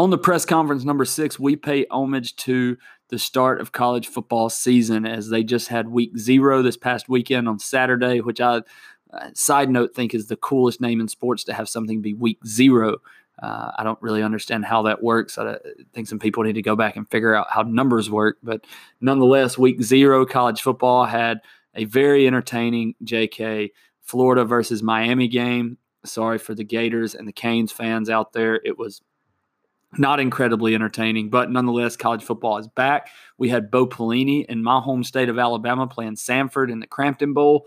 On the press conference number six, we pay homage to the start of college football season as they just had week zero this past weekend on Saturday, which I, uh, side note, think is the coolest name in sports to have something be week zero. Uh, I don't really understand how that works. I think some people need to go back and figure out how numbers work. But nonetheless, week zero college football had a very entertaining JK Florida versus Miami game. Sorry for the Gators and the Canes fans out there. It was not incredibly entertaining, but nonetheless, college football is back. We had Bo Pelini in my home state of Alabama playing Samford in the Cramton Bowl.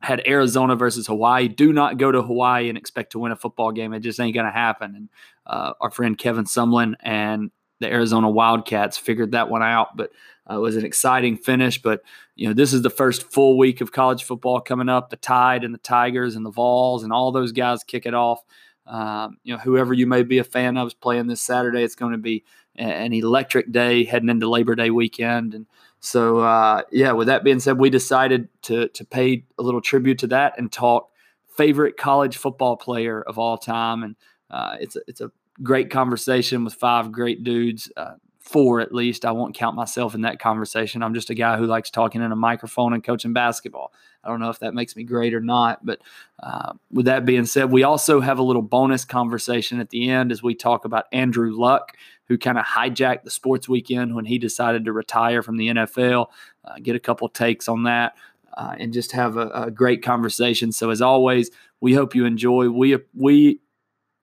Had Arizona versus Hawaii. Do not go to Hawaii and expect to win a football game. It just ain't going to happen. And uh, our friend Kevin Sumlin and the Arizona Wildcats figured that one out. But uh, it was an exciting finish. But you know, this is the first full week of college football coming up. The Tide and the Tigers and the Vols and all those guys kick it off. Um, you know, whoever you may be a fan of is playing this Saturday. It's going to be an electric day heading into Labor Day weekend. And so, uh, yeah, with that being said, we decided to, to pay a little tribute to that and talk favorite college football player of all time. And uh, it's, a, it's a great conversation with five great dudes. Uh, four at least. I won't count myself in that conversation. I'm just a guy who likes talking in a microphone and coaching basketball. I don't know if that makes me great or not. But uh, with that being said, we also have a little bonus conversation at the end as we talk about Andrew Luck, who kind of hijacked the sports weekend when he decided to retire from the NFL. Uh, get a couple takes on that. Uh, and just have a, a great conversation. So as always, we hope you enjoy. We we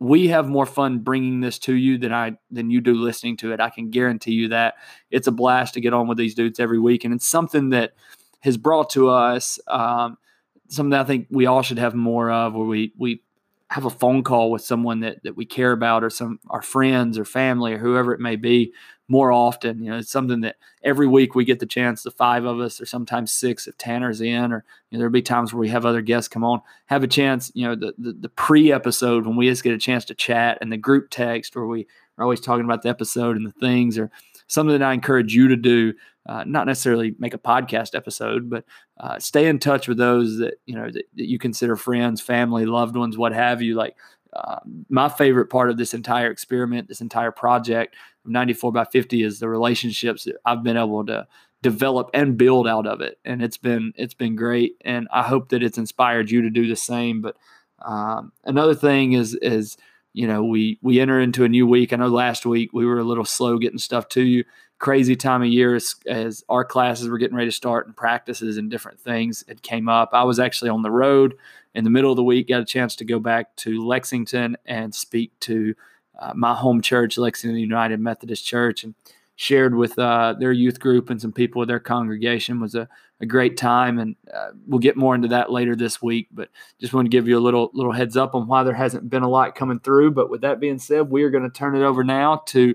we have more fun bringing this to you than I than you do listening to it. I can guarantee you that it's a blast to get on with these dudes every week, and it's something that has brought to us um, something that I think we all should have more of, where we we have a phone call with someone that that we care about, or some our friends or family or whoever it may be, more often. You know, it's something that every week we get the chance, the five of us, or sometimes six if Tanner's in, or you know, there'll be times where we have other guests come on, have a chance, you know, the, the, the pre episode when we just get a chance to chat and the group text where we are always talking about the episode and the things, or something that I encourage you to do. Uh, not necessarily make a podcast episode, but uh, stay in touch with those that you know that, that you consider friends, family, loved ones, what have you. Like uh, my favorite part of this entire experiment, this entire project, of 94 by 50 is the relationships that I've been able to develop and build out of it. And it's been, it's been great. And I hope that it's inspired you to do the same. But um, another thing is, is, you know, we, we enter into a new week. I know last week we were a little slow getting stuff to you. Crazy time of year as, as our classes were getting ready to start and practices and different things had came up. I was actually on the road in the middle of the week, got a chance to go back to Lexington and speak to uh, my home church, Lexington United Methodist Church, and shared with uh, their youth group and some people of their congregation. was a, a great time, and uh, we'll get more into that later this week. But just want to give you a little little heads up on why there hasn't been a lot coming through. But with that being said, we are going to turn it over now to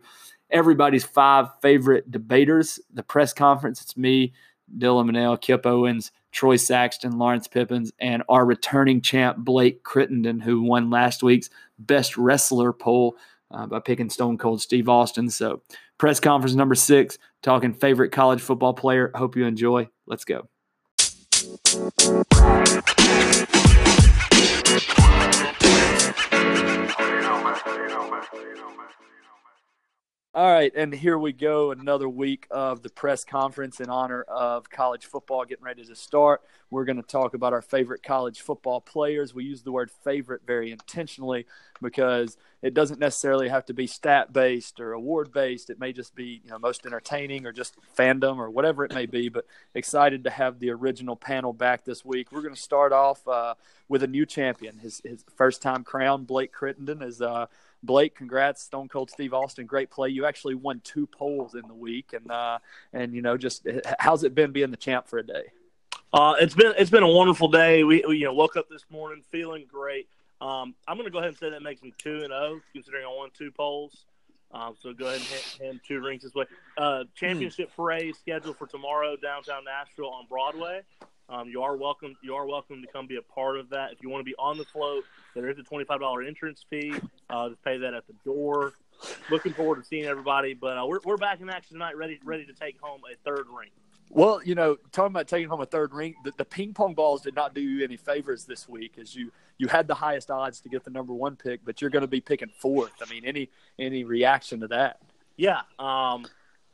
everybody's five favorite debaters. The press conference. It's me, Dylan Manel, Kip Owens, Troy Saxton, Lawrence Pippins, and our returning champ Blake Crittenden, who won last week's Best Wrestler poll uh, by picking Stone Cold Steve Austin. So, press conference number six, talking favorite college football player. Hope you enjoy. Let's go. All right, and here we go. Another week of the press conference in honor of college football getting ready to start. We're going to talk about our favorite college football players. We use the word favorite very intentionally because it doesn't necessarily have to be stat based or award based. It may just be you know most entertaining or just fandom or whatever it may be. But excited to have the original panel back this week. We're going to start off uh, with a new champion. His his first time crown, Blake Crittenden, is. Uh, Blake, congrats, Stone Cold Steve Austin, great play. You actually won two polls in the week, and uh, and you know, just how's it been being the champ for a day? Uh, it's been it's been a wonderful day. We, we you know woke up this morning feeling great. Um, I'm going to go ahead and say that makes me two and zero, oh, considering I won two polls. Um, so go ahead and hand, hand two rings this way. Uh, championship hmm. parade scheduled for tomorrow downtown Nashville on Broadway. Um, you are welcome. You are welcome to come be a part of that. If you want to be on the float, there is a twenty-five dollar entrance fee. Uh, just pay that at the door. Looking forward to seeing everybody. But uh, we're we're back in action tonight, ready ready to take home a third ring. Well, you know, talking about taking home a third ring, the, the, ping pong balls did not do you any favors this week, as you you had the highest odds to get the number one pick, but you're going to be picking fourth. I mean, any any reaction to that? Yeah, um,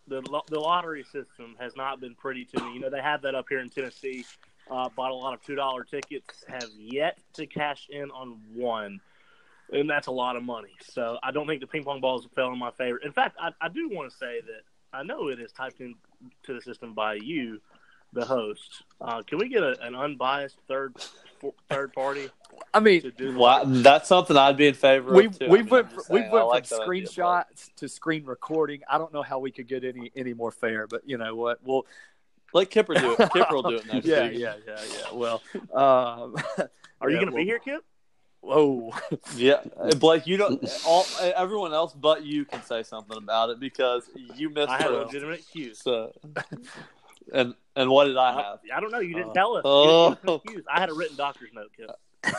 the the lottery system has not been pretty to me. You know, they have that up here in Tennessee. Uh, bought a lot of two dollar tickets. Have yet to cash in on one, and that's a lot of money. So I don't think the ping pong balls fell in my favor. In fact, I, I do want to say that I know it is typed into the system by you, the host. Uh, can we get a, an unbiased third third party? I mean, well, that's something I'd be in favor we, of. Too. We I mean, went we went like from screenshots to screen recording. I don't know how we could get any any more fair, but you know what? We'll let Kipper do it. Kipper will do it next yeah, week. Yeah, yeah, yeah, Well, um, are you yeah, going to well, be here, Kip? Whoa. Yeah, Blake, you don't. All everyone else but you can say something about it because you missed. I had a the- legitimate excuse. So, and and what did I have? I don't know. You didn't Uh, tell us. oh. You. I had a written doctor's note, Kip.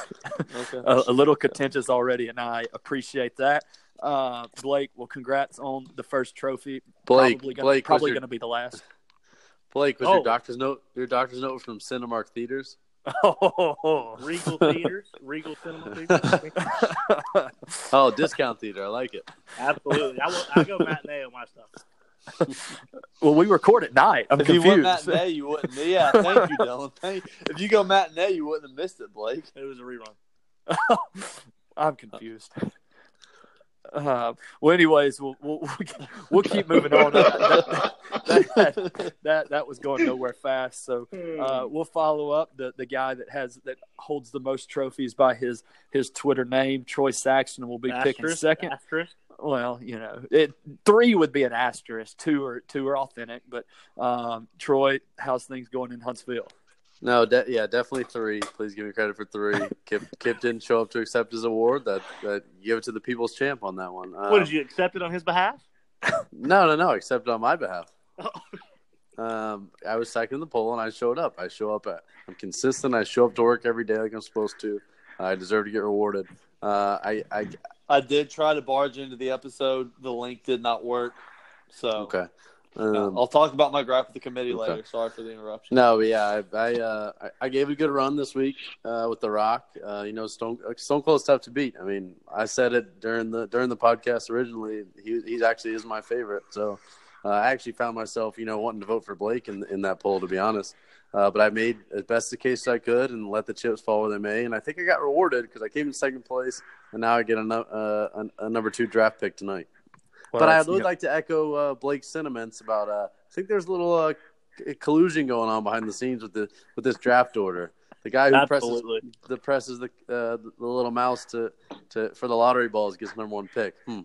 Okay. a, a little contentious already, and I appreciate that. Uh, Blake, well, congrats on the first trophy. Blake, probably gonna, Blake, probably your- going to be the last. Blake, was Oh. your doctor's note your doctor's note from Cinemark Theaters? Oh, Regal Theaters, Regal Cinema Theaters. Oh, discount theater. I like it. Absolutely. I, will, I go matinee on my stuff. Well, we record at night. I'm if you went confused. matinee, you wouldn't. Yeah, thank you, Dylan. Thank If you go matinee, you wouldn't have missed it, Blake. It was a rerun. I'm confused. Uh, well, anyways, we'll, we'll we'll keep moving on. That, that, that, that, that was going nowhere fast. So uh, we'll follow up the, the guy that has that holds the most trophies by his his Twitter name, Troy Saxton. will be picking second. Asterisk. Well, you know, it three would be an asterisk. Two are two are authentic. But um, Troy, how's things going in Huntsville? No, de- yeah, definitely three. Please give me credit for three. Kip, Kip didn't show up to accept his award. That that give it to the people's champ on that one. Um, What did you accept it on his behalf? No, no, no. Accept on my behalf. Oh. Um, I was second in the poll, and I showed up. I show up. At, I'm consistent. I show up to work every day like I'm supposed to. I deserve to get rewarded. Uh, I, I I did try to barge into the episode. The link did not work. So okay. uh, Um, I'll talk about my gripe with the committee Okay. later. Sorry for the interruption. No, yeah, I I, uh, I gave it a good run this week uh, with The Rock. Uh, you know, Stone Stone Cold's tough to beat. I mean, I said it during the during the podcast originally. He he's actually is my favorite. So uh, I actually found myself, you know, wanting to vote for Blake in in that poll, to be honest. Uh, but I made as best the case I could and let the chips fall where they may. And I think I got rewarded because I came in second place, and now I get a, uh, a, a number two draft pick tonight. but I would like to echo uh, Blake's sentiments about. Uh, I think there's a little uh, collusion going on behind the scenes with the with this draft order. The guy who presses the presses the uh, the little mouse to, to for the lottery balls gets number one pick. Hmm.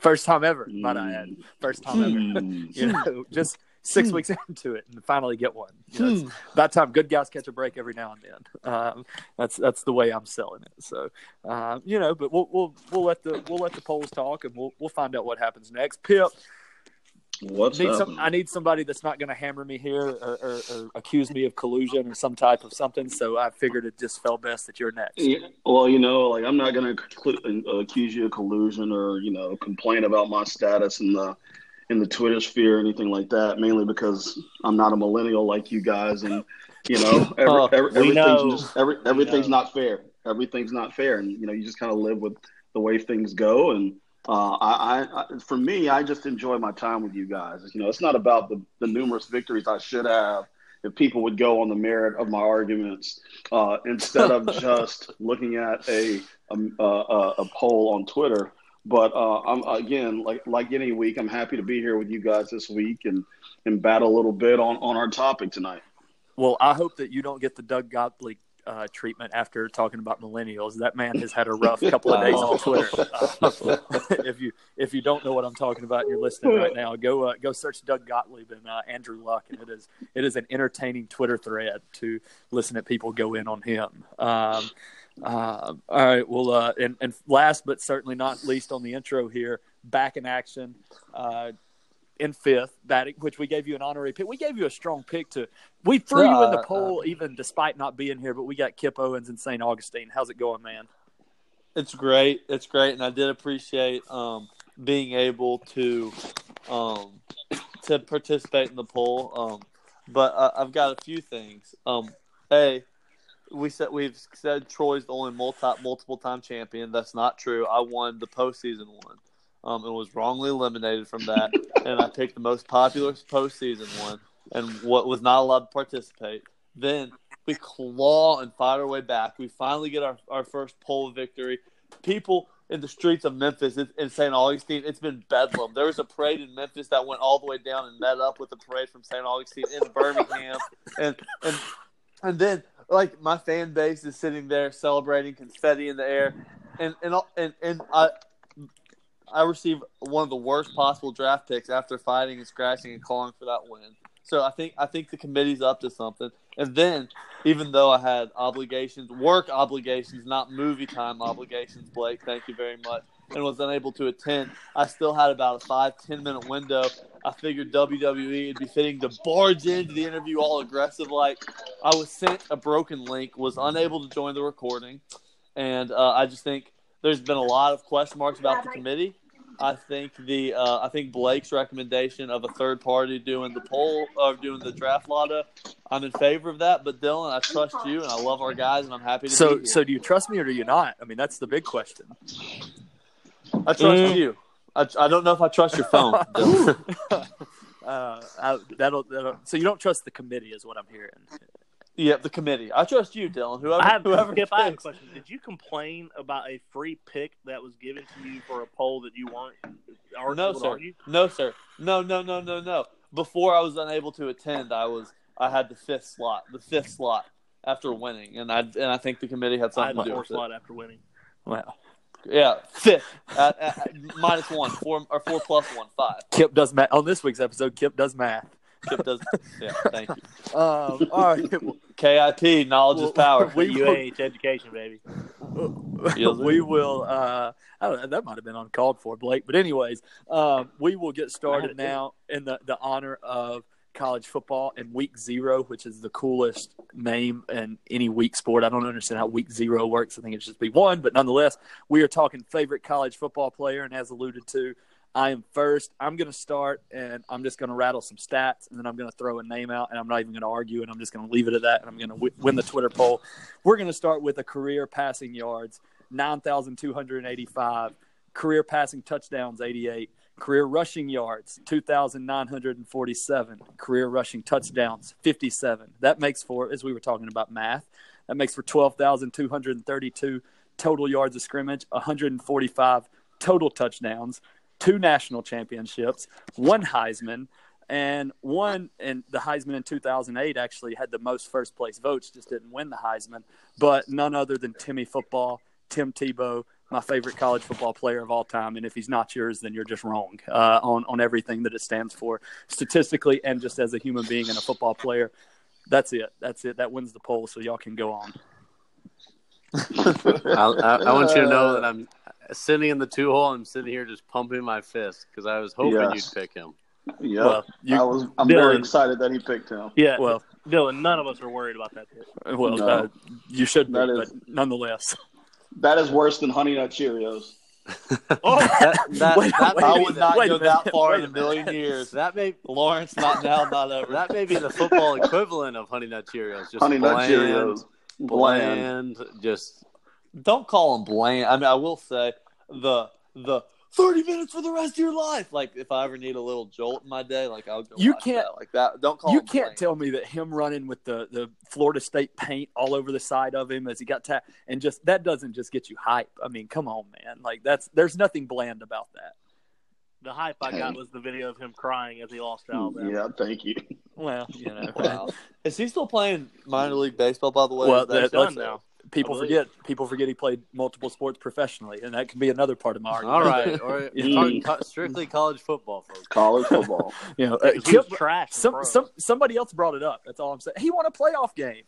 first time ever. Might I add, first time ever. Hmm. you know, just six weeks into it and finally get one. You know, it's about time good guys catch a break every now and then. Um, that's that's the way I'm selling it. So, um, you know, but we'll we'll we'll let the we'll let the polls talk and we'll we'll find out what happens next. Pip, What's need up? some, I need somebody that's not going to hammer me here or, or, or accuse me of collusion or some type of something. So I figured it just fell best that you're next. Yeah, well, you know, like I'm not going to accuse you of collusion or you know complain about my status in the in the Twitter sphere or anything like that. Mainly because I'm not a millennial like you guys, and you know, every, Oh, every, everything's know. just every, everything's not fair. Everything's not fair, and you know, you just kind of live with the way things go. And uh, I, I, I, for me, I just enjoy my time with you guys. You know, it's not about the the numerous victories I should have. If people would go on the merit of my arguments uh, instead of just looking at a a, a a poll on Twitter. But uh, I'm again like like any week, I'm happy to be here with you guys this week and and battle a little bit on on our topic tonight. Well, I hope that you don't get the Doug Gottlieb uh, treatment after talking about millennials. That man has had a rough couple of days on Twitter. Uh, if you if you don't know what I'm talking about, and you're listening right now. Go uh, go search Doug Gottlieb and uh, Andrew Luck, and it is it is an entertaining Twitter thread to listen to people go in on him. Um, uh, all right. Well, uh, and, and last but certainly not least on the intro here, back in action. Uh, in fifth batting, which we gave you an honorary pick. We gave you a strong pick to. We threw you in the Uh, poll even despite not being here, but we got Kip Owens and St. Augustine. How's it going, man? It's great. It's great, and I did appreciate um, being able to um, to participate in the poll. Um, but uh, I've got a few things. Um, a, we said we've said Troy's the only multi multiple time champion. That's not true. I won the postseason one, um, and was wrongly eliminated from that. and I picked the most popular postseason one, and what was not allowed to participate. Then we claw and fight our way back. We finally get our, our first poll victory. People in the streets of Memphis and St. Augustine, it's been bedlam. There was a parade in Memphis that went all the way down and met up with the parade from St. Augustine in Birmingham, and and and then like my fan base is sitting there celebrating confetti in the air, and and and and I. I received one of the worst possible draft picks after fighting and scratching and clawing for that win. So I think I think the committee's up to something. And then, even though I had obligations, work obligations, not movie time obligations, Blake, thank you very much, and was unable to attend, I still had about a five ten minute window. I figured WWE would be fitting to barge into the interview all aggressive like. I was sent a broken link, was unable to join the recording, and uh, I just think there's been a lot of question marks about the committee. I think the uh, I think Blake's recommendation of a third party doing the poll or doing the draft lotto, I'm in favor of that. But Dylan, I trust you and I love our guys and I'm happy to. So so do you trust me or do you not? I mean that's the big question. I trust mm. you. I, I don't know if I trust your phone. uh, I, that'll, that'll so you don't trust the committee is what I'm hearing. Yep, the committee. I trust you, Dylan. Whoever, I have, whoever if I have a question, did you complain about a free pick that was given to you for a poll that you weren't? Or no, sir. Argue? No, sir. No, no, no, no, no. Before I was unable to attend, I was I had the fifth slot, the fifth slot after winning, and I and I think the committee had something I had to do with slot it. after winning. Wow. Yeah, fifth at, at, minus one, four or four plus one, five. Kip does math on this week's episode. Kip does math. Kip does. Yeah, thank you. Um, all right. KIP, knowledge Well, is power. we will- UH education, baby. we will. Uh, I don't know, that might have been uncalled for, Blake. But anyways, um, we will get started now in the the honor of college football and week zero, which is the coolest name in any week sport. I don't understand how week zero works. I think it should be one, but nonetheless, we are talking favorite college football player, and as alluded to, I am first. I'm going to start, and I'm just going to rattle some stats, and then I'm going to throw a name out, and I'm not even going to argue, and I'm just going to leave it at that, and I'm going to w- win the Twitter poll. We're going to start with a career passing yards, 9,285, career passing touchdowns, 88, career rushing yards, 2,947, career rushing touchdowns, 57. That makes for, as we were talking about math, that makes for 12,232 total yards of scrimmage, 145 total touchdowns, two national championships, one Heisman, and one and the Heisman in 2008 actually had the most first place votes, just didn't win the Heisman, but none other than Timmy Football, Tim Tebow, my favorite college football player of all time. And if he's not yours, then you're just wrong uh, on on everything that it stands for, statistically and just as a human being and a football player. That's it. That's it. That wins the poll. So y'all can go on. I, I, I want you to know that I'm sitting in the two hole. I'm sitting here just pumping my fist because I was hoping Yes. you'd pick him. Yeah, Well, you- I was. I'm very excited that he picked him. Yeah, Well, Dylan, none of us are worried about that pick. well, No. uh, you should be, That is- but nonetheless. That is worse than Honey Nut Cheerios. Oh, That, that, Wait, that wait, I would not wait go minute, that far wait in a a million minute. years. That may Lawrence, not now, not ever. that may be the football equivalent of Honey Nut Cheerios. Just Honey Nut Cheerios. Bland. bland, just Don't call them bland. I mean, I will say the the thirty minutes for the rest of your life. Like if I ever need a little jolt in my day, like I'll go. You can't- that. like that. Don't call. You them can't bland. tell me that him running with the, the Florida State paint all over the side of him as he got tapped and just that doesn't just get you hype. I mean, come on, man. Like that's there's nothing bland about that. the hype I got was the video of him crying as he lost to hmm. Alabama. Yeah, thank you. Well, you know, Wow. Is he still playing minor league baseball? By the way, Well, Is that- that- Done that's- now. People forget people forget he played multiple sports professionally, and that can be another part of my argument. all right. Or Yeah. co- strictly college football, folks. College football. You know, Yeah, uh, 'cause he was Kip- trash. some, some somebody else brought it up. That's all I'm saying. He won a playoff game.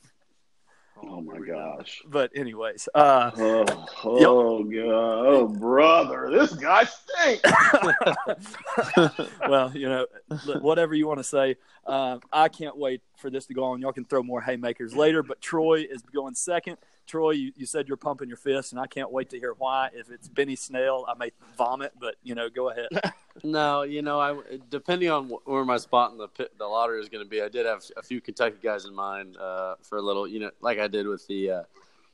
Oh my gosh. But anyways, uh, Oh, oh god. Oh brother, this guy stinks. well, you know, whatever you want to say. Um, I can't wait for this to go on. Y'all can throw more haymakers later, but Troy is going second. Troy, you, you said you're pumping your fist, and I can't wait to hear why. If it's Benny Snell, I may vomit, but you know, go ahead. No, you know, I depending on where my spot in the pit, the lottery is going to be, I did have a few Kentucky guys in mind uh, for a little, you know, like I did with the uh,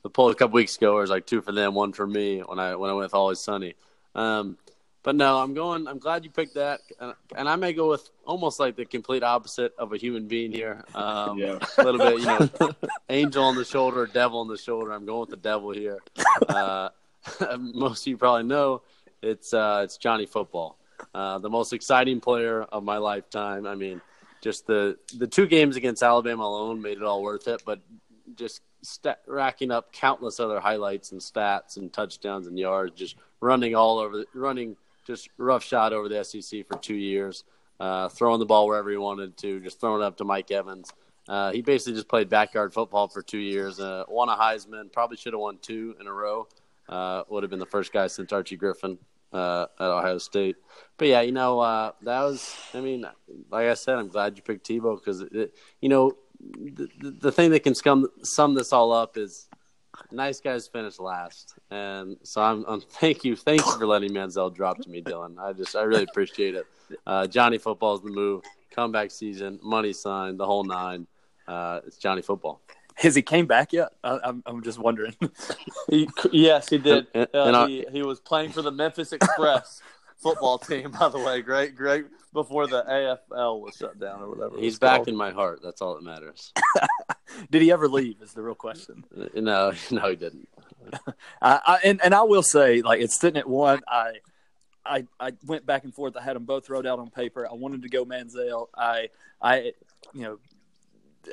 the poll a couple weeks ago. Where it was like two for them, one for me when I when I went with Always Sunny. Um, but no, I'm going. I'm glad you picked that, and, and, I may go with almost like the complete opposite of a human being here. Um, yeah. a little bit, you know, angel on the shoulder, devil on the shoulder. I'm going with the devil here. Uh, most of you probably know it's uh, it's Johnny Football, uh, the most exciting player of my lifetime. I mean, just the the two games against Alabama alone made it all worth it. But just st- racking up countless other highlights and stats and touchdowns and yards, just running all over, running just rough shot over the SEC for two years, uh, throwing the ball wherever he wanted to, just throwing it up to Mike Evans. Uh, he basically just played backyard football for two years. Uh, won a Heisman, probably should have won two in a row. Uh, would have been the first guy since Archie Griffin uh, at Ohio State. But yeah, you know uh, that was. I mean, like I said, I'm glad you picked Tebow because you know the, the thing that can scum, sum this all up is nice guys finish last, and so I'm, I'm thank you, thank you for letting Manziel drop to me, Dylan. I just I really appreciate it. Uh, Johnny Football's the move. Comeback season, money sign, the whole nine. Uh, it's Johnny Football. Has he came back yet? I, am I'm, I'm just wondering. he, yes, he did. And, and uh, he, he was playing for the Memphis Express football team, by the way. Great, great before the AFL was shut down or whatever. He's back called. in my heart. That's all that matters. Did he ever leave? Is the real question. No, no, he didn't. I, I, and and I will say, like it's sitting at one. I I I went back and forth. I had them both wrote out on paper. I wanted to go Manziel. I I you know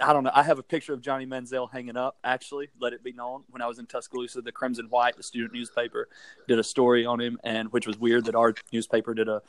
I don't know. I have a picture of Johnny Manziel hanging up. Actually, let it be known. When I was in Tuscaloosa, the Crimson White, the student newspaper, did a story on him, and which was weird that our newspaper did a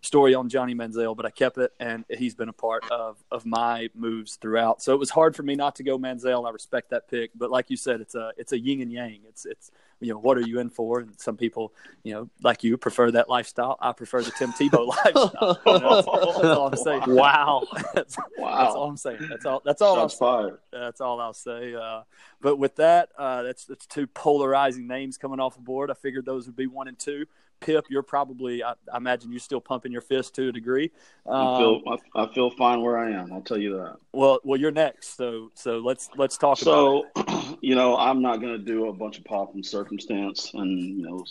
story on Johnny Manziel, but I kept it, and he's been a part of of my moves throughout. So it was hard for me not to go Manziel. I respect that pick, but like you said, it's a it's a yin and yang. It's it's you know what are you in for? And some people, you know, like you prefer that lifestyle. I prefer the Tim Tebow lifestyle. You know, that's, that's, all I'm saying. Wow, that's, wow. That's all I'm saying. That's all. That's all. Shots I'm fired. That's all I'll say. Uh, but with that, uh, that's that's two polarizing names coming off the board. I figured those would be one and two. Pip, you're probably, I, I, imagine you're still pumping your fist to a degree. Um, I feel, I, I, feel fine where I am. I'll tell you that. Well, well, you're next. So, so let's let's talk so, you know, I'm not going to do a bunch of pop and circumstance and you know,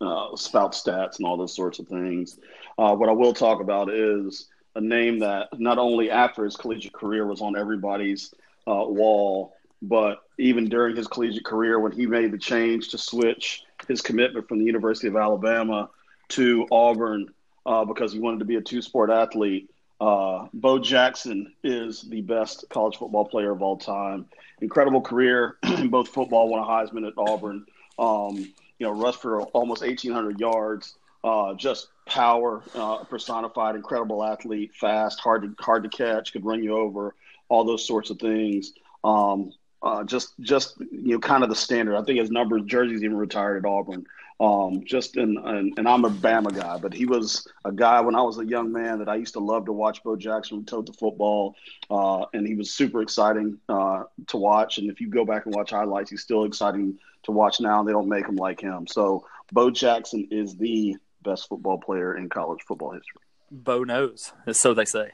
uh, spout stats and all those sorts of things. Uh, what I will talk about is a name that not only after his collegiate career was on everybody's uh, wall, but even during his collegiate career when he made the change to switch his commitment from the University of Alabama to Auburn uh, because he wanted to be a two sport athlete. Uh, Bo Jackson is the best college football player of all time. Incredible career in both football, won a Heisman at Auburn. Um, you know, rushed for almost 1,800 yards. Uh, just power uh, personified, incredible athlete, fast, hard to hard to catch, could run you over, all those sorts of things. Um, uh, just just you know kind of the standard. I think his number jerseys even retired at Auburn. Um, just in, and, and I'm a Bama guy, but he was a guy when I was a young man that I used to love to watch. Bo Jackson tote the football, uh, and he was super exciting uh, to watch. And if you go back and watch highlights, he's still exciting to watch now. And they don't make him like him. So Bo Jackson is the best football player in college football history. Bo knows, so they say.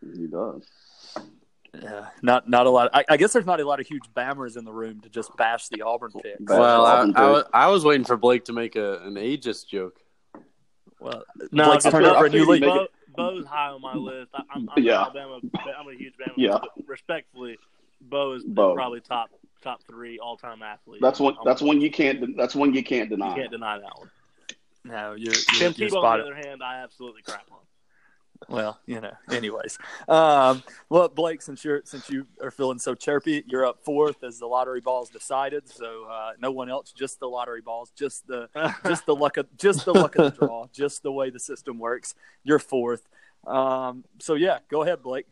He does. Yeah, not not a lot. I, I, guess there's not a lot of huge bammers in the room to just bash the Auburn pick. Well, I, I, was, I was waiting for Blake to make a, an ageist joke. Well, no, Blake's turned over a new league. Bo, Bo's high on my list. I, am I'm, yeah. Alabama. I'm a huge Bama. Yeah. respectfully, Bo is Bo. probably top top three all time athlete. That's one. That's one you can't. That's one you can't deny. You can't deny that one. No, you're. you're Tim Tebow, on the other hand, I absolutely crap on well, you know. Anyways, um, well, Blake, since you're since you are feeling so chirpy, you're up fourth as the lottery balls decided. So uh, no one else, just the lottery balls, just the just the luck of just the luck of the draw, just the way the system works. You're fourth. Um, so yeah, go ahead, Blake.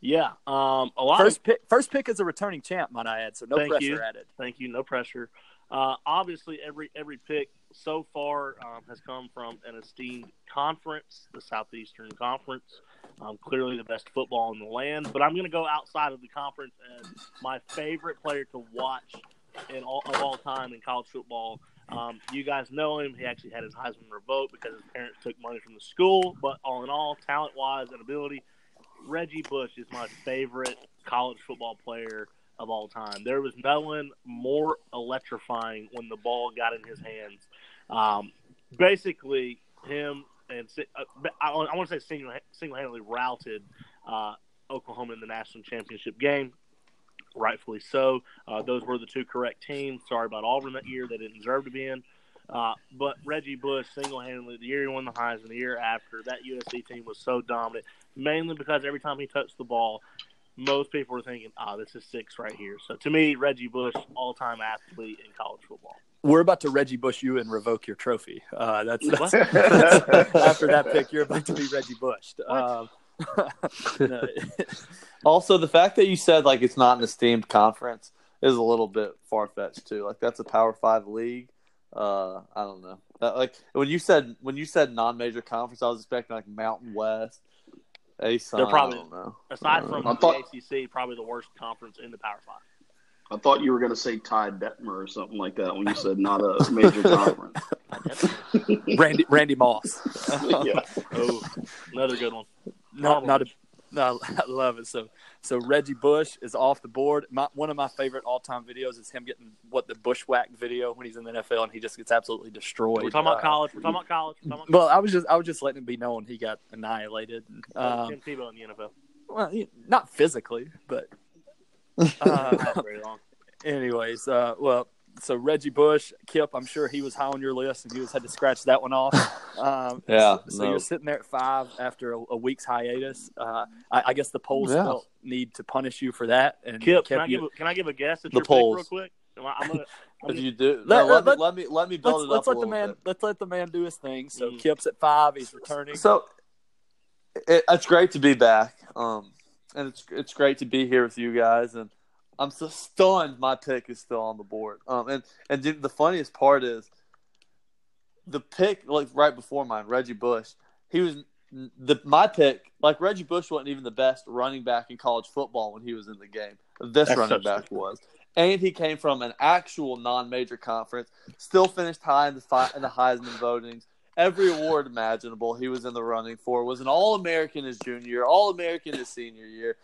Yeah, um, a lot. First of... pick, first pick is a returning champ, might I add. So no Thank pressure you. added. Thank you. No pressure. Uh, obviously, every every pick so far um, has come from an esteemed conference, the Southeastern Conference. Um, clearly the best football in the land, but I'm going to go outside of the conference and my favorite player to watch in all of all time in college football. Um, you guys know him. He actually had his Heisman revoked because his parents took money from the school. But all in all, talent wise and ability, Reggie Bush is my favorite college football player of all time. There was no one more electrifying when the ball got in his hands. Um, basically, him and uh, I, I want to say single single handedly routed uh, Oklahoma in the national championship game. Rightfully so. Uh, those were the two correct teams. Sorry about Auburn that year; they didn't deserve to be in. Uh, but Reggie Bush single-handedly, the year he won the Heisman, the year after, that USC team was so dominant, mainly because every time he touched the ball, most people were thinking, "Ah, oh, this is six right here." So to me, Reggie Bush, all-time athlete in college football. We're about to Reggie Bush you and revoke your trophy. Uh, that's, that's, that's, after that pick. You're about to be Reggie Bush. Um, no. also, the fact that you said like it's not an esteemed conference is a little bit far fetched too. Like that's a Power Five league. Uh, I don't know. That, like when you said when you said non major conference, I was expecting like Mountain West. ASUN, They're probably aside from the thought, ACC, probably the worst conference in the Power Five. I thought you were going to say Ty Detmer or something like that when you said not a major conference. Randy Randy Moss. yeah. Oh, another good one. Not not a, no, I love it. So so Reggie Bush is off the board. My, one of my favorite all time videos is him getting what the bushwhack video when he's in the NFL and he just gets absolutely destroyed. We're talking about uh, college. We're talking about college. Talking about well, I was just I was just letting it be known he got annihilated. Um, Tim Tebow in the NFL. Well, not physically, but uh, not very long. Anyways, uh, well, so Reggie Bush, Kip, I'm sure he was high on your list, and you just had to scratch that one off. Um, yeah. So, so no. you're sitting there at five after a, a week's hiatus. Uh, I, I, guess the polls yeah. felt need to punish you for that. And Kip, can I give a, can I give a guess at the your polls. pick real quick? I'm gonna, I'm you do, let, no, let, let, me, let me let me build let's, it up. Let's let the man bit. let's let the man do his thing. So mm. Kip's at five. He's returning. So it, it's great to be back, um, and it's it's great to be here with you guys. And I'm so stunned my pick is still on the board. Um, and and the funniest part is the pick like right before mine, Reggie Bush. He was the my pick. Like Reggie Bush wasn't even the best running back in college football when he was in the game. This That's running back true. was, and he came from an actual non-major conference. Still finished high in the fi- in the Heisman votings. Every award imaginable he was in the running for. Was an All American his junior year, All American his senior year.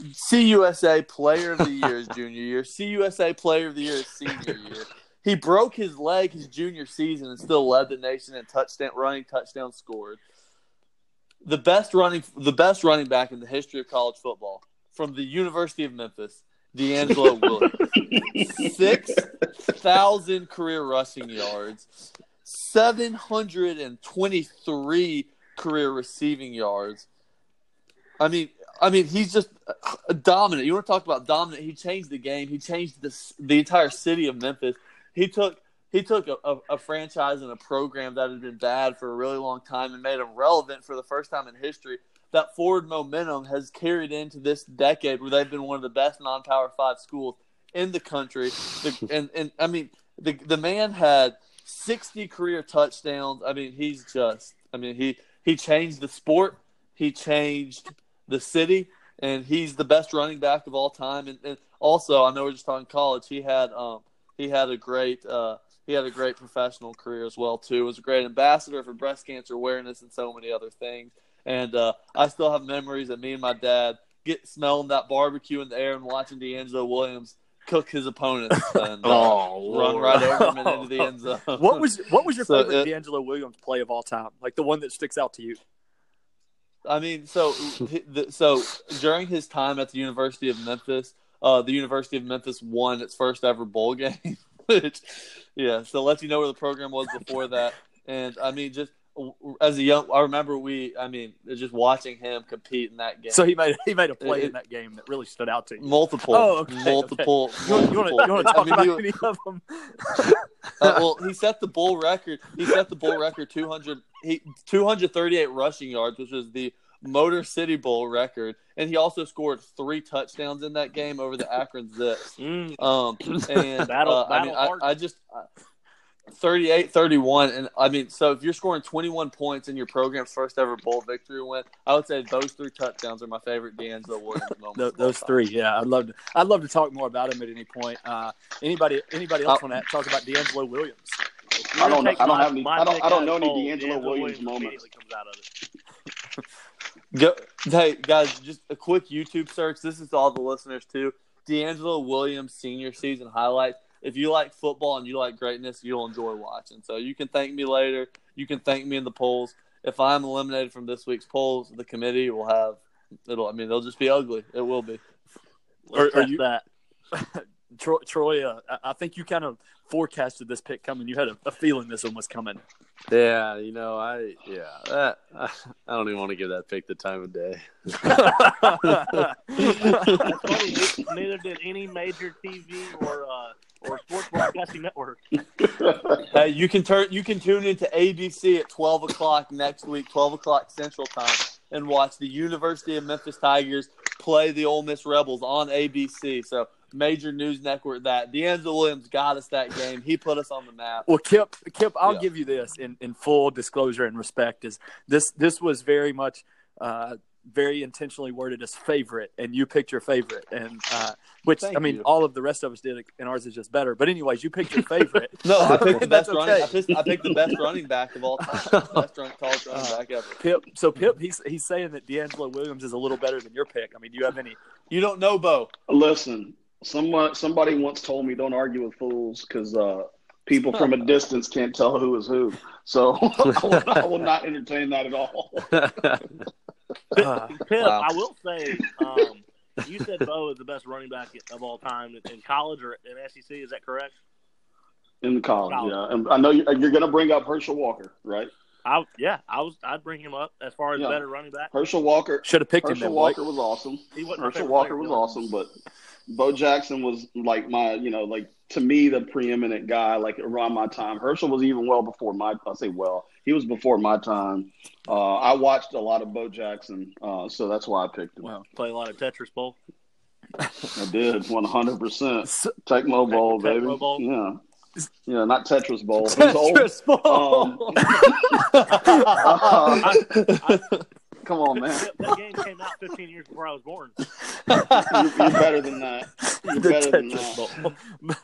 CUSA Player of the Year his junior year, CUSA Player of the Year his senior year. He broke his leg his junior season and still led the nation in touchdown running touchdown scored. The best running the best running back in the history of college football from the University of Memphis, DeAngelo Williams. Six thousand career rushing yards, seven hundred and twenty three career receiving yards. I mean, I mean, he's just uh, dominant. You want to talk about dominant? He changed the game. He changed the the entire city of Memphis. He took he took a, a, a, franchise and a program that had been bad for a really long time and made them relevant for the first time in history. That forward momentum has carried into this decade where they've been one of the best non-power five schools in the country. The, and and I mean, the the man had sixty career touchdowns. I mean, he's just. I mean, he he changed the sport. He changed the city, and he's the best running back of all time. And, and also, I know we're just talking college. He had um, he had a great uh, he had a great professional career as well too. Was a great ambassador for breast cancer awareness and so many other things. And uh, I still have memories of me and my dad get smelling that barbecue in the air and watching DeAngelo Williams cook his opponents and uh, oh, run right over him and into the end zone. What was what was your so favorite it, DeAngelo Williams play of all time? Like the one that sticks out to you? I mean, so so during his time at the University of Memphis, uh, the University of Memphis won its first ever bowl game. Which, yeah, so let you know where the program was before that. And I mean, just as a young, I remember we, I mean, just watching him compete in that game. So he made he made a play it, in that game that really stood out to you. Multiple, oh, okay, multiple, okay. You, want, you, want, to talk I mean, about he, any of them? uh, well, he set the bull record. He set the bull record 200, he, 238 rushing yards, which was the Motor City Bowl record, and he also scored three touchdowns in that game over the Akron Zips. Mm. Um, and battle, uh, I mean, I, I, just. I, 38 31 and i mean so if you're scoring 21 points in your program's first ever bowl victory win i would say those three touchdowns are my favorite DeAngelo Williams moments those three yeah i'd love to i'd love to talk more about him at any point uh, anybody anybody else uh, want to talk about DeAngelo Williams I don't know. I don't my- have any. I don't. I don't know any poll. DeAngelo Williams moments. comes out of it. Go, hey guys, just a quick YouTube search. This is to all the listeners too. DeAngelo Williams senior season highlights. If you like football and you like greatness, you'll enjoy watching. So you can thank me later. You can thank me in the polls. If I'm eliminated from this week's polls, the committee will have it'll. I mean, they'll just be ugly. It will be. Let's Are- are you- that? Troy, Troy uh, I- I think you kind of forecasted this pick coming. You had a, a feeling this one was coming. Yeah, you know, I yeah, that, I don't even want to give that pick the time of day. That's funny. Neither did any major TV or uh, or sports broadcasting network. Hey, you can turn. You can tune into ABC at twelve o'clock next week, twelve o'clock Central Time, and watch the University of Memphis Tigers play the Ole Miss Rebels on ABC. So major news network that DeAngelo Williams got us that game. He put us on the map. Well, Kip, Kip, I'll Yeah. give you this in, in full disclosure and respect. Is this this was very much uh, very intentionally worded as favorite, and you picked your favorite, and uh, which Thank I mean, you. all of the rest of us did, and ours is just better. But anyways, you picked your favorite. No, I picked the That's best running. I picked, I picked the best running back of all time. Best run, college running back ever. Pip, so Pip, he's he's saying that DeAngelo Williams is a little better than your pick. I mean, do you have any? You don't know Bo. Listen, someone somebody once told me don't argue with fools because uh, people from a distance can't tell who is who. So I, will, I will not entertain that at all. Uh, Pip, Wow. I will say, um, you said Bo is the best running back of all time in, in college or in SEC. Is that correct? In college, College. yeah. And I know you're, you're going to bring up Herschel Walker, right? I yeah, I was. I'd bring him up as far as Yeah. better running back. Herschel Walker. Should have picked him. Herschel Walker was awesome. He wasn't Herschel Walker player, was awesome, but Bo Jackson was like my, you know, like to me the preeminent guy. Like around my time, Herschel was even well before my. I say well, he was before my time. Uh, I watched a lot of Bo Jackson, uh, so that's why I picked him. Wow. Play a lot of Tetris Bowl. I did one hundred percent. So- Tecmo Bowl, Tecmo baby. Bowl. Yeah, yeah, not Tetris Bowl. Who's old? Tetris Bowl. Come on, man. That, that game came out 15 years before I was born. You're, you're better than that. You're the better than Tetris that. Bowl.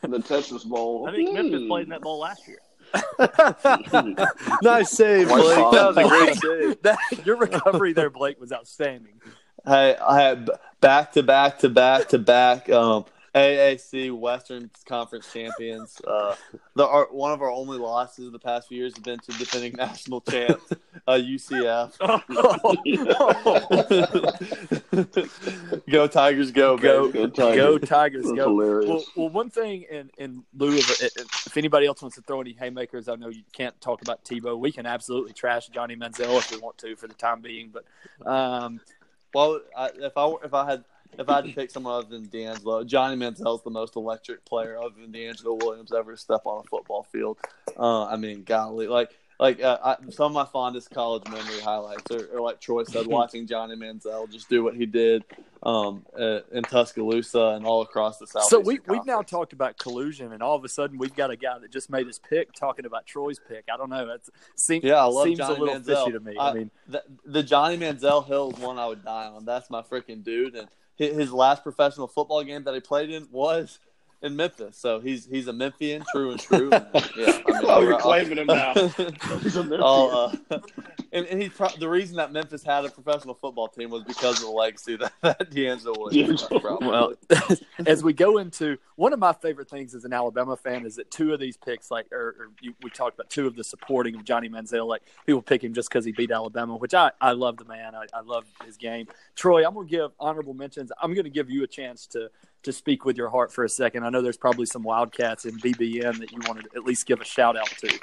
The Texas Bowl. I think Memphis played in that bowl last year. nice save, White Blake. That was a great save. That, your recovery there, Blake, was outstanding. Hey, I had back to back to back to back um, AAC Western Conference champions. Uh, the our, one of our only losses in the past few years has been to defending national champs uh, UCF. go Tigers, go! Go. Go Tigers. go Tigers, That's go. hilarious. Well, well, one thing in, in lieu of if anybody else wants to throw any haymakers, I know you can't talk about Tebow. We can absolutely trash Johnny Manziel if we want to for the time being, but um, Well, I, if I if I had if I had to pick someone other than DeAngelo, Johnny Manziel's the most electric player other than DeAngelo Williams ever to step on a football field. Uh, I mean, golly, like like uh, I, some of my fondest college memory highlights are, are like Troy said, watching Johnny Manziel just do what he did um, uh, in Tuscaloosa and all across the South. so we we've now talked about collusion, and all of a sudden we've got a guy that just made his pick talking about Troy's pick. I don't know. That seems Yeah, I love seems Johnny a little Manziel. fishy to me. I, I- mean, the, the Johnny Manziel Hill is one I would die on. That's my freaking dude. And his, last professional football game that he played in was in Memphis. So he's he's a Memphian, true and true. And, yeah, I mean, Oh, you're I'll- claiming him now. He's a Memphian. I'll, uh, and, and he's pro- the reason that Memphis had a professional football team was because of the legacy that, that DeAngelo Williams. had, well, as we go into one of my favorite things as an Alabama fan is that two of these picks, like, or, or you, we talked about two of the supporting of Johnny Manziel, like people pick him just because he beat Alabama, which I, I love the man. I, I love his game. Troy, I'm going to give honorable mentions. I'm going to give you a chance to to speak with your heart for a second. I know there's probably some Wildcats in BBN that you wanted to at least give a shout out to.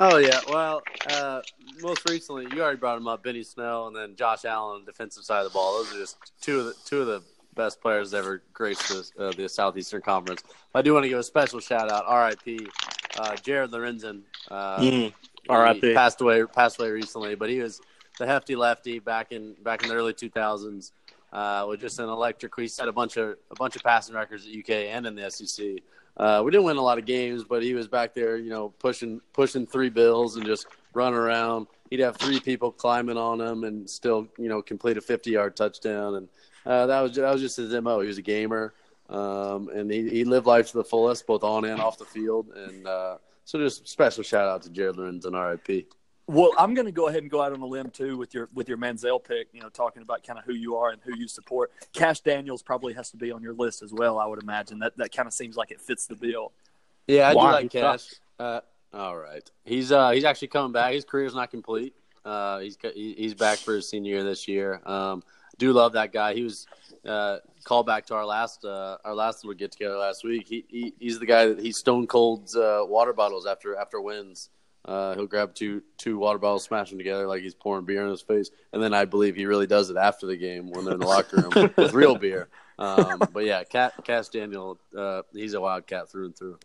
Oh yeah, well, uh, most recently you already brought him up, Benny Snell, and then Josh Allen defensive side of the ball. Those are just two of the two of the best players ever graced the, uh, the Southeastern Conference. I do want to give a special shout out, R.I.P. Uh, Jared Lorenzen. Uh, Mm. R.I.P.. Passed away, passed away recently, but he was the hefty lefty back in back in the early 2000s. Uh, with just an electric. He set a bunch of a bunch of passing records at UK and in the SEC. Uh, we didn't win a lot of games, but he was back there, you know, pushing pushing three bills and just running around. He'd have three people climbing on him and still, you know, complete a 50 yard touchdown. And uh, that was that was just his mo. He was a gamer, um, and he, he lived life to the fullest, both on and off the field. And uh, So just special shout out to Jared Lorenzen, RIP. Well, I'm going to go ahead and go out on a limb too with your with your Manziel pick. You know, talking about kind of who you are and who you support. Cash Daniels probably has to be on your list as well. I would imagine that that kind of seems like it fits the bill. Yeah, I Why? do like He Cash. Uh, all right, he's uh he's actually coming back. His career's not complete. Uh, he's he's back for his senior year this year. Um, do love that guy. He was uh called back to our last uh our last little get together last week. He, he he's the guy that he stone colds uh, water bottles after after wins. Uh, he'll grab two two water bottles, smash them together like he's pouring beer in his face, and then I believe he really does it after the game when they're in the locker room with real beer. Um, but yeah, Cat Cash Daniel, uh, he's a wildcat through and through.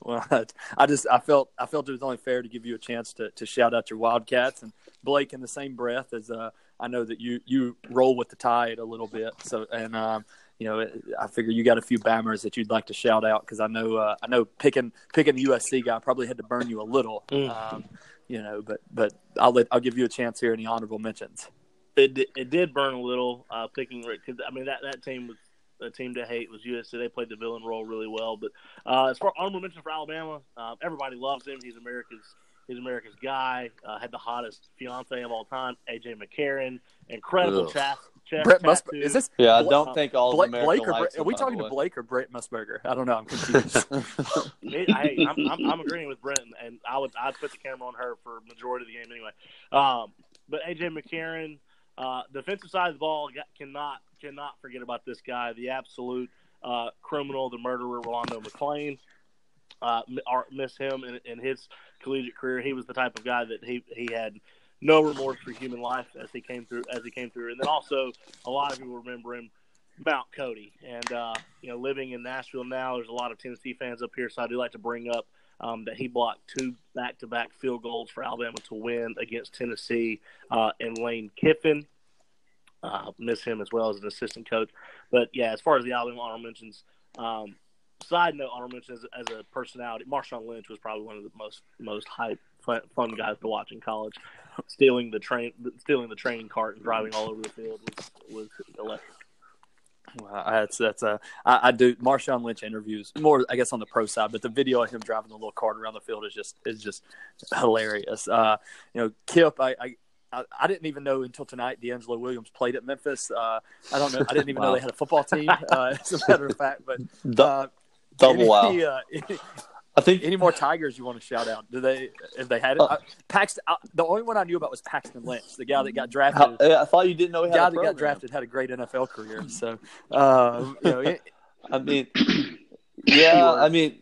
Well, I just I felt I felt it was only fair to give you a chance to, to shout out your Wildcats and Blake in the same breath as uh, I know that you you roll with the tide a little bit. So and um, you know I figure you got a few Bammers that you'd like to shout out because I know uh, I know picking picking the USC guy probably had to burn you a little. Mm. Um, you know, but but I'll let I'll give you a chance here in the honorable mentions. It it did burn a little uh, picking Rick because I mean that that team was a team to hate was USC. They played the villain role really well. But uh, as far honorable mention for Alabama, uh, everybody loves him. He's America's he's America's guy. Uh, had the hottest fiance of all time, AJ McCarron. Incredible Ugh. chest, chest Brett Mus- tattoo. is this Yeah, I don't think all Blake, of America Blake or likes Brett, him, are we talking the to. Blake or Brent Musburger? I don't know. I'm confused. It- hey, I'm, I'm, I'm agreeing with Brent, and I would I'd put the camera on her for majority of the game anyway. Um, but AJ McCarron, uh, defensive side of the ball, got, cannot cannot forget about this guy, the absolute uh, criminal, the murderer, Rolando McClain. Uh, or miss him in, in his collegiate career. He was the type of guy that he he had no remorse for human life as he came through as he came through, and then also a lot of people remember him Mount Cody. And, uh, you know, living in Nashville now, there's a lot of Tennessee fans up here, so I do like to bring up um, that he blocked two back to back field goals for Alabama to win against Tennessee uh, and Lane Kiffin. Uh, miss him as well as an assistant coach. But, yeah, as far as the Alabama honor mentions, um, side note honor mentions as, as a personality, Marshawn Lynch was probably one of the most most hype fun, fun guys to watch in college. Stealing the train, stealing the training cart and driving all over the field was was electric. Wow, that's that's uh, I, I do Marshawn Lynch interviews more, I guess, on the pro side, but the video of him driving the little cart around the field is just is just hilarious. Uh, you know, Kip, I, I I I didn't even know until tonight DeAngelo Williams played at Memphis. Uh, I don't know. I didn't even know they had a football team, uh, as a matter of fact. But Du- uh, Double any, wow. Uh, any, I think any more Tigers you want to shout out? Do they? If they had it, Uh, uh, Paxton. Uh, the only one I knew about was Paxton Lynch, the guy that got drafted. how, I thought you didn't know he the guy a that program. got drafted had a great NFL career. So, um, you know, it, I mean, yeah, I mean,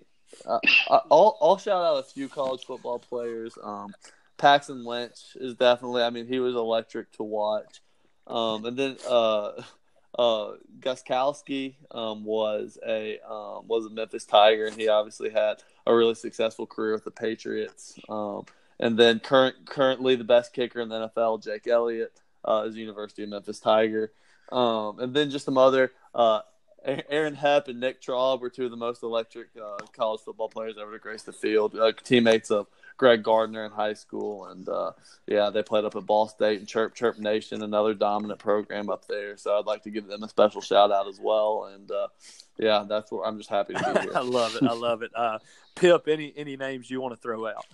uh, I'll I'll shout out a few college football players. Um, Paxton Lynch is definitely. I mean, he was electric to watch. Um, and then uh, Gostkowski um, was a um, was a Memphis Tiger, and he obviously had a really successful career with the Patriots. Um, and then current currently the best kicker in the NFL, Jake Elliott, uh, is University of Memphis Tiger. Um, and then just some other uh, Aaron Hepp and Nick Traub were two of the most electric uh, college football players ever to grace the field. Uh, teammates of Greg Gardner in high school, and uh, yeah, they played up at Ball State and Chirp Chirp Nation, another dominant program up there. So I'd like to give them a special shout out as well. And uh, yeah, that's what I'm just happy to be here. I love it. I love it. Uh, Pip, any any names you want to throw out?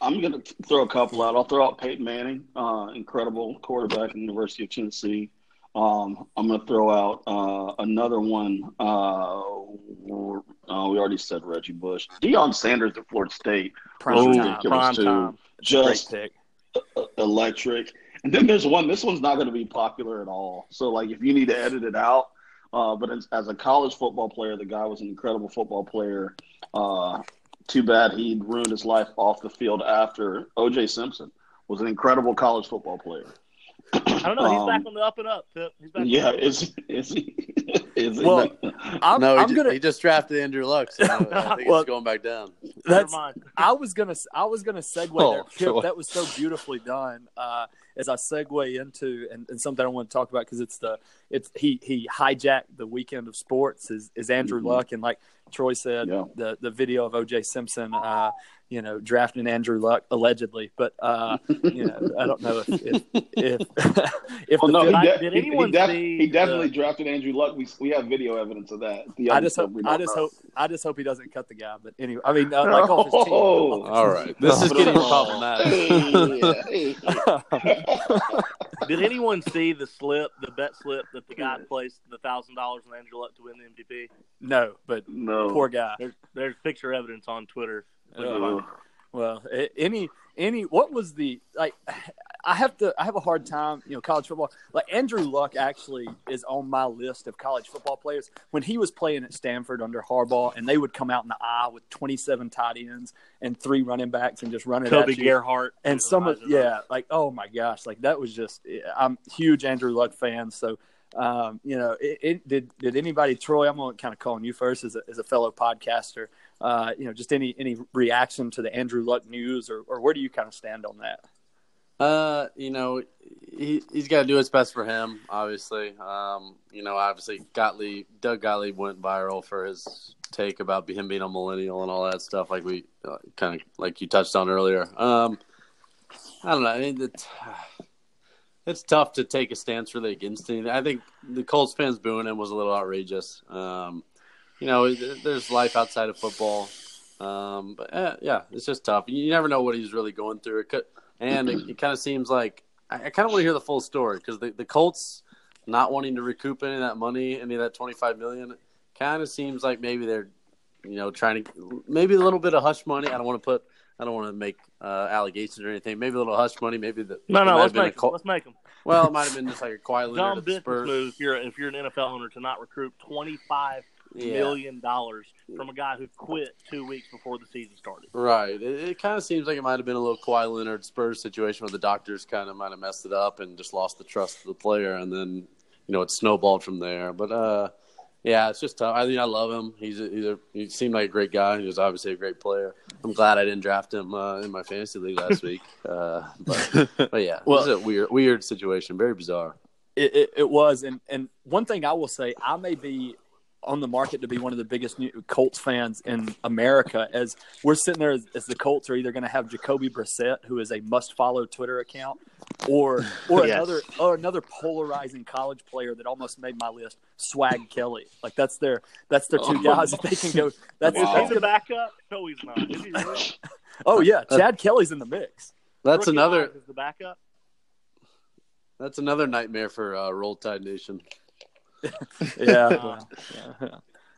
I'm going to throw a couple out. I'll throw out Peyton Manning, uh, incredible quarterback at the University of Tennessee. Um, I'm going to throw out uh, another one. Uh, uh, we already said Reggie Bush. Deion Sanders at Florida State. Prime time. prime time. Just electric. And then there's one. This one's not going to be popular at all. So like, if you need to edit it out, uh, but as, as a college football player, the guy was an incredible football player. Uh, too bad he ruined his life off the field after O.J. Simpson was an incredible college football player. I don't know. He's Um, back on the up and up. Pip. He's back. Yeah, on the up. is is he? Is he Well, I'm, no, he, I'm ju- gonna. he just drafted Andrew Luck, so I think Well, it's going back down. Never That's. mind. I was gonna. I was gonna segue Oh, there. Pip, sure. that was so beautifully done. Uh, as I segue into and, and something I want to talk about because it's the it's he he hijacked the weekend of sports is is Andrew Mhm. Luck and like Troy said Yeah. the the video of O.J. Simpson. Uh, you know, drafting Andrew Luck allegedly, but uh, you know, I don't know if if if, if Oh no, he, de- did anyone he, def- see he definitely the- drafted Andrew Luck. We we have video evidence of that. The I just hope I just know. hope I just hope he doesn't cut the guy. But anyway, I mean, uh, like off his team. Oh. All right, this is getting problematic. Hey, hey. Did anyone see the slip, the bet slip that the guy placed the thousand dollars on Andrew Luck to win the MVP? No, but no. poor guy. There's there's picture evidence on Twitter. Well, any any what was the like? I have to. I have a hard time. You know, college football. Like Andrew Luck actually is on my list of college football players. When he was playing at Stanford under Harbaugh, and they would come out in the eye with twenty seven tight ends and three running backs and just run it Toby. Gerhart and some of yeah, up. like oh my gosh, like that was just. I'm huge Andrew Luck fan, so. Um, you know, it, it did. Did anybody, Troy? I'm gonna kind of calling you first as a, as a fellow podcaster. Uh, you know, just any any reaction to the Andrew Luck news, or, or where do you kind of stand on that? Uh, you know, he he's got to do his best for him. Obviously, um, you know, obviously Gottlieb, Doug Gottlieb went viral for his take about him being a millennial and all that stuff, like we uh, kind of like you touched on earlier. Um, I don't know. I mean, it's, it's tough to take a stance really against anything. I think the Colts fans booing him was a little outrageous. Um, you know, there's life outside of football. Um, but eh, yeah, it's just tough. You never know what he's really going through. It could, and it, it kind of seems like I, I kind of want to hear the full story because the, the Colts not wanting to recoup any of that money, any of that twenty five million, kind of seems like maybe they're, you know, trying to maybe a little bit of hush money. I don't want to put, I don't want to make uh, allegations or anything. Maybe a little hush money. Maybe the No, no, let's have been a make them. Col- Let's make them. well, it might have been just like a quiet Dumb business move if you're if you're an NFL owner to not recruit twenty five Yeah. million dollars from a guy who quit two weeks before the season started. Right. It, it kind of seems like it might have been a little Kawhi Leonard Spurs situation where the doctors kind of might have messed it up and just lost the trust of the player, and then you know it snowballed from there. But uh, yeah, it's just tough. I mean, I love him. He's a, he's a, he seemed like a great guy. He was obviously a great player. I'm glad I didn't draft him uh, in my fantasy league last week. Uh, but but yeah, Well- is a weird weird situation. Very bizarre. It, it, it was, and and one thing I will say, I may be on the market to be one of the biggest new Colts fans in America. As we're sitting there, as, as the Colts are either going to have Jacoby Brissett, who is a must-follow Twitter account, or or Yes. another or another polarizing college player that almost made my list, Swag Kelly. Like that's their that's their two guys that they can go. That's, Wow. that's he the gonna, backup? No, he's not. Is he really? oh yeah, Chad Kelly's in the mix. That's Rookie another is the backup. that's another nightmare for uh, Roll Tide Nation. Yeah. Yeah.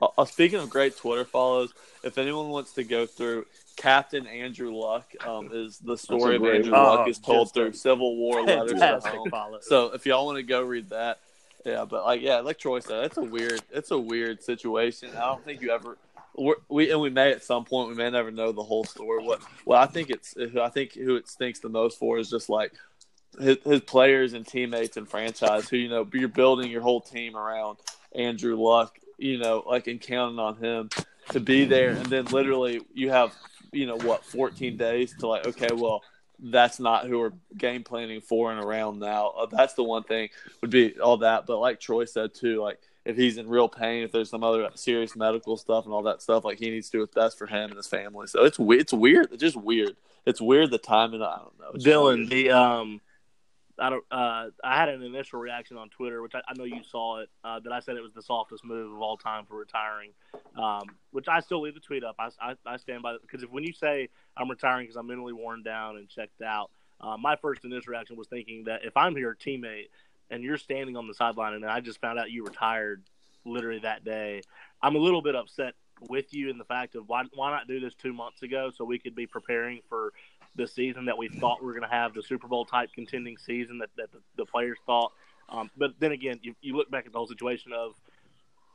Uh, uh, speaking of great Twitter follows, if anyone wants to go through Captain Andrew Luck, um, is the story of Andrew one. Luck Oh, is told through a Civil War letters at Fantastic home. follow. So if y'all want to go read that, yeah. But like, yeah, like Troy said, it's a weird, it's a weird situation. I don't think you ever. We're, we and we may at some point we may never know the whole story. What well, I think it's I think who it stinks the most for is just like his, his players and teammates and franchise who you know you're building your whole team around Andrew Luck, you know, like and counting on him to be there, and then literally you have you know what 14 days to like okay, well that's not who we're game planning for and around now. Uh, that's the one thing would be all that, but like Troy said too, like if he's in real pain, if there's some other serious medical stuff and all that stuff, like he needs to do what's best for him and his family. So it's it's weird. It's just weird. It's weird the timing. I don't know. It's Dylan, the um, I don't. Uh, I had an initial reaction on Twitter, which I, I know you saw it. Uh, that I said it was the softest move of all time for retiring. Um, which I still leave the tweet up. I, I, I stand by because if when you say I'm retiring because I'm mentally worn down and checked out, uh, my first initial reaction was thinking that if I'm your teammate and you're standing on the sideline and I just found out you retired literally that day, I'm a little bit upset with you in the fact of why why not do this two months ago so we could be preparing for the season that we thought we were going to have the Super Bowl type contending season that, that the, the players thought. Um, but then again, you, you look back at the whole situation of,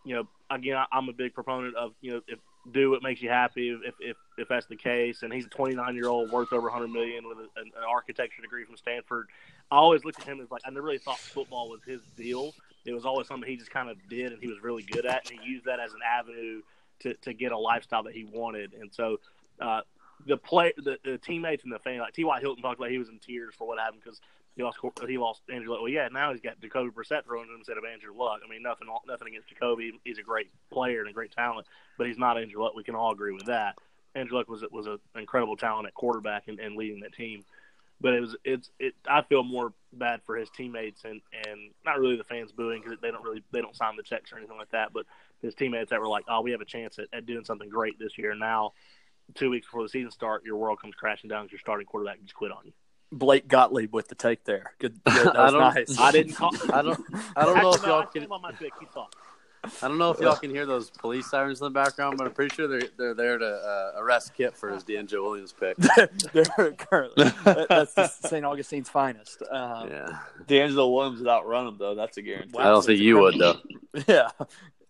you know, again, I, I'm a big proponent of, you know, if do what makes you happy if, if, if that's the case. And he's a 29 year old worth over 100 million with a, an, an architecture degree from Stanford. I always looked at him as like, I never really thought football was his deal. It was always something he just kind of did and he was really good at. And he used that as an avenue to, to get a lifestyle that he wanted. And so, uh, the play, the, the teammates and the fan, like T.Y. Hilton talked about, he was in tears for what happened because he lost he lost Andrew Luck. Well, yeah, now he's got Jacoby Brissett throwing to him instead of Andrew Luck. I mean, nothing nothing against Jacoby. He's a great player and a great talent, but he's not Andrew Luck. We can all agree with that. Andrew Luck was was an incredible talent at quarterback and, and leading that team. but it was it's it. I feel more bad for his teammates and and not really the fans booing because they don't really they don't sign the checks or anything like that, but his teammates that were like, oh, we have a chance at, at doing something great this year. Now, two weeks before the season start, your world comes crashing down because your starting quarterback just quit on you. Blake Gottlieb with the take there. Good. good that I was don't- nice. I didn't call. I don't. I don't know if y'all can. stand on my pick. He thought. I don't know if y'all can hear those police sirens in the background, but I'm pretty sure they're they're there to uh, arrest Kip for his DeAngelo Williams pick. They're currently that's St. Augustine's finest. Um, Yeah, DeAngelo Williams would outrun him though. That's a guarantee. I don't think you would though. yeah.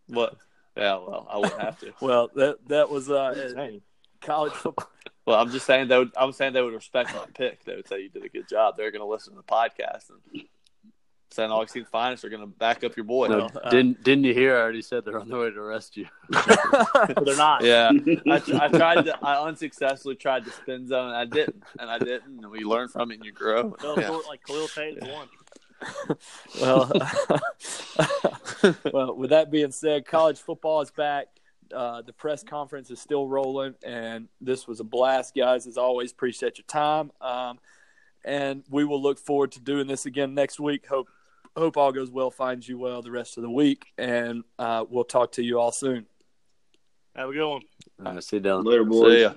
What? Yeah, well, I wouldn't have to. Well, that that was uh, Dang. College football. Well, I'm just saying they would. I'm saying they would respect my pick. They would say you did a good job. They're going to listen to the podcast and St. Augustine's finest are going to back up your boy. No, Well, uh, didn't didn't you hear? I already said they're on their way to arrest you. They're not. Yeah, I, I tried to. I unsuccessfully tried to spin zone. I didn't, and I didn't. And we learn from it, and you grow. They'll Yeah. like Khalil Tate is one. well, well, with that being said, college football is back. Uh, the press conference is still rolling, and this was a blast, guys. As always, appreciate your time, um, and we will look forward to doing this again next week. Hope hope all goes well, finds you well the rest of the week, and uh, we'll talk to you all soon. Have a good one. All right, see you down. Later, boys. See ya.